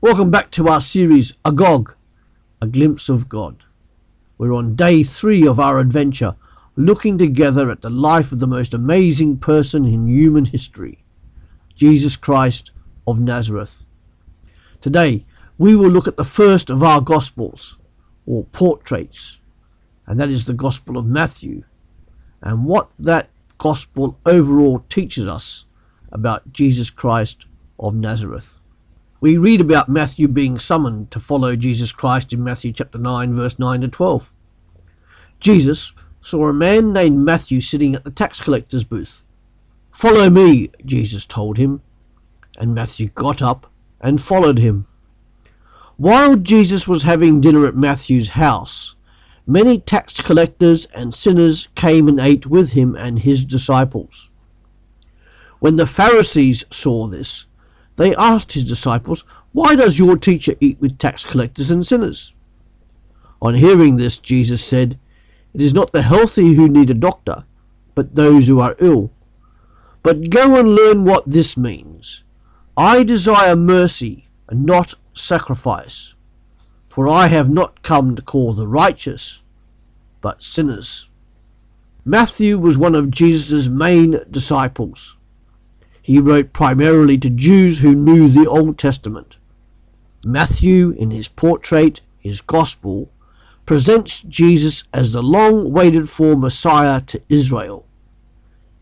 Welcome back to our series Agog, A Glimpse of God. We're on day three of our adventure, looking together at the life of the most amazing person in human history, Jesus Christ of Nazareth. Today, we will look at the first of our Gospels, or portraits, and that is the Gospel of Matthew, and what that Gospel overall teaches us about Jesus Christ of Nazareth. We read about Matthew being summoned to follow Jesus Christ in Matthew chapter 9, verse 9 to 12. Jesus saw a man named Matthew sitting at the tax collector's booth. Follow me, Jesus told him, and Matthew got up and followed him. While Jesus was having dinner at Matthew's house, many tax collectors and sinners came and ate with him and his disciples. When the Pharisees saw this, they asked his disciples, Why does your teacher eat with tax collectors and sinners? On hearing this, Jesus said, It is not the healthy who need a doctor, but those who are ill. But go and learn what this means. I desire mercy and not sacrifice, for I have not come to call the righteous, but sinners. Matthew was one of Jesus' main disciples. He wrote primarily to Jews who knew the Old Testament. Matthew, in his portrait, his Gospel, presents Jesus as the long waited for Messiah to Israel.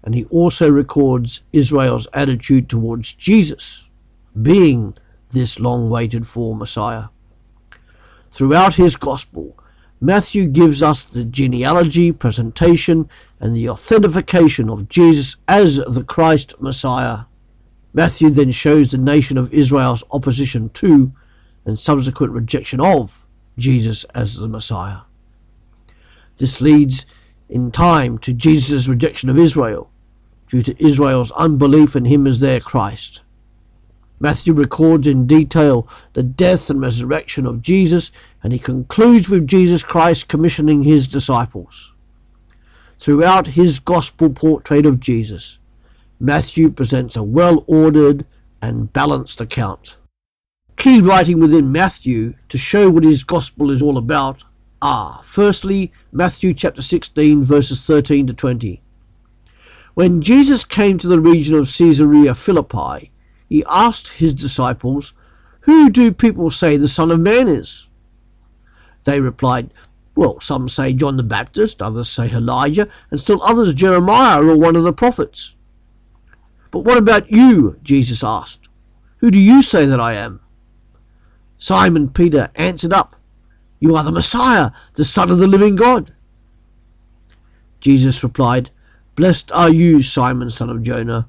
And he also records Israel's attitude towards Jesus, being this long waited for Messiah. Throughout his Gospel, Matthew gives us the genealogy, presentation, and the authentication of Jesus as the Christ Messiah. Matthew then shows the nation of Israel's opposition to and subsequent rejection of Jesus as the Messiah. This leads in time to Jesus' rejection of Israel due to Israel's unbelief in him as their Christ. Matthew records in detail the death and resurrection of Jesus, and he concludes with Jesus Christ commissioning his disciples. Throughout his gospel portrait of Jesus, Matthew presents a well ordered and balanced account. Key writing within Matthew to show what his gospel is all about are firstly, Matthew chapter 16, verses 13 to 20. When Jesus came to the region of Caesarea Philippi, he asked his disciples, Who do people say the Son of Man is? They replied, Well, some say John the Baptist, others say Elijah, and still others Jeremiah or one of the prophets. But what about you? Jesus asked. Who do you say that I am? Simon Peter answered up, You are the Messiah, the Son of the living God. Jesus replied, Blessed are you, Simon, son of Jonah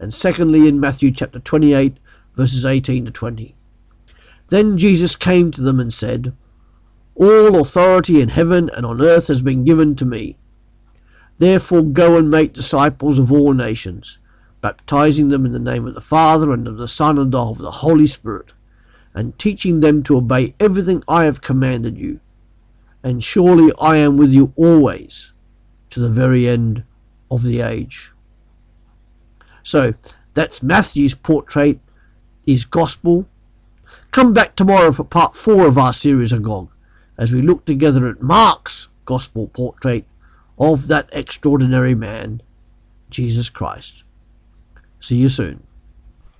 and secondly in Matthew chapter 28, verses 18 to 20. Then Jesus came to them and said, All authority in heaven and on earth has been given to me. Therefore go and make disciples of all nations, baptizing them in the name of the Father and of the Son and of the Holy Spirit, and teaching them to obey everything I have commanded you. And surely I am with you always, to the very end of the age. So that's Matthew's portrait, his gospel. Come back tomorrow for part four of our series Agog, as we look together at Mark's gospel portrait of that extraordinary man, Jesus Christ. See you soon.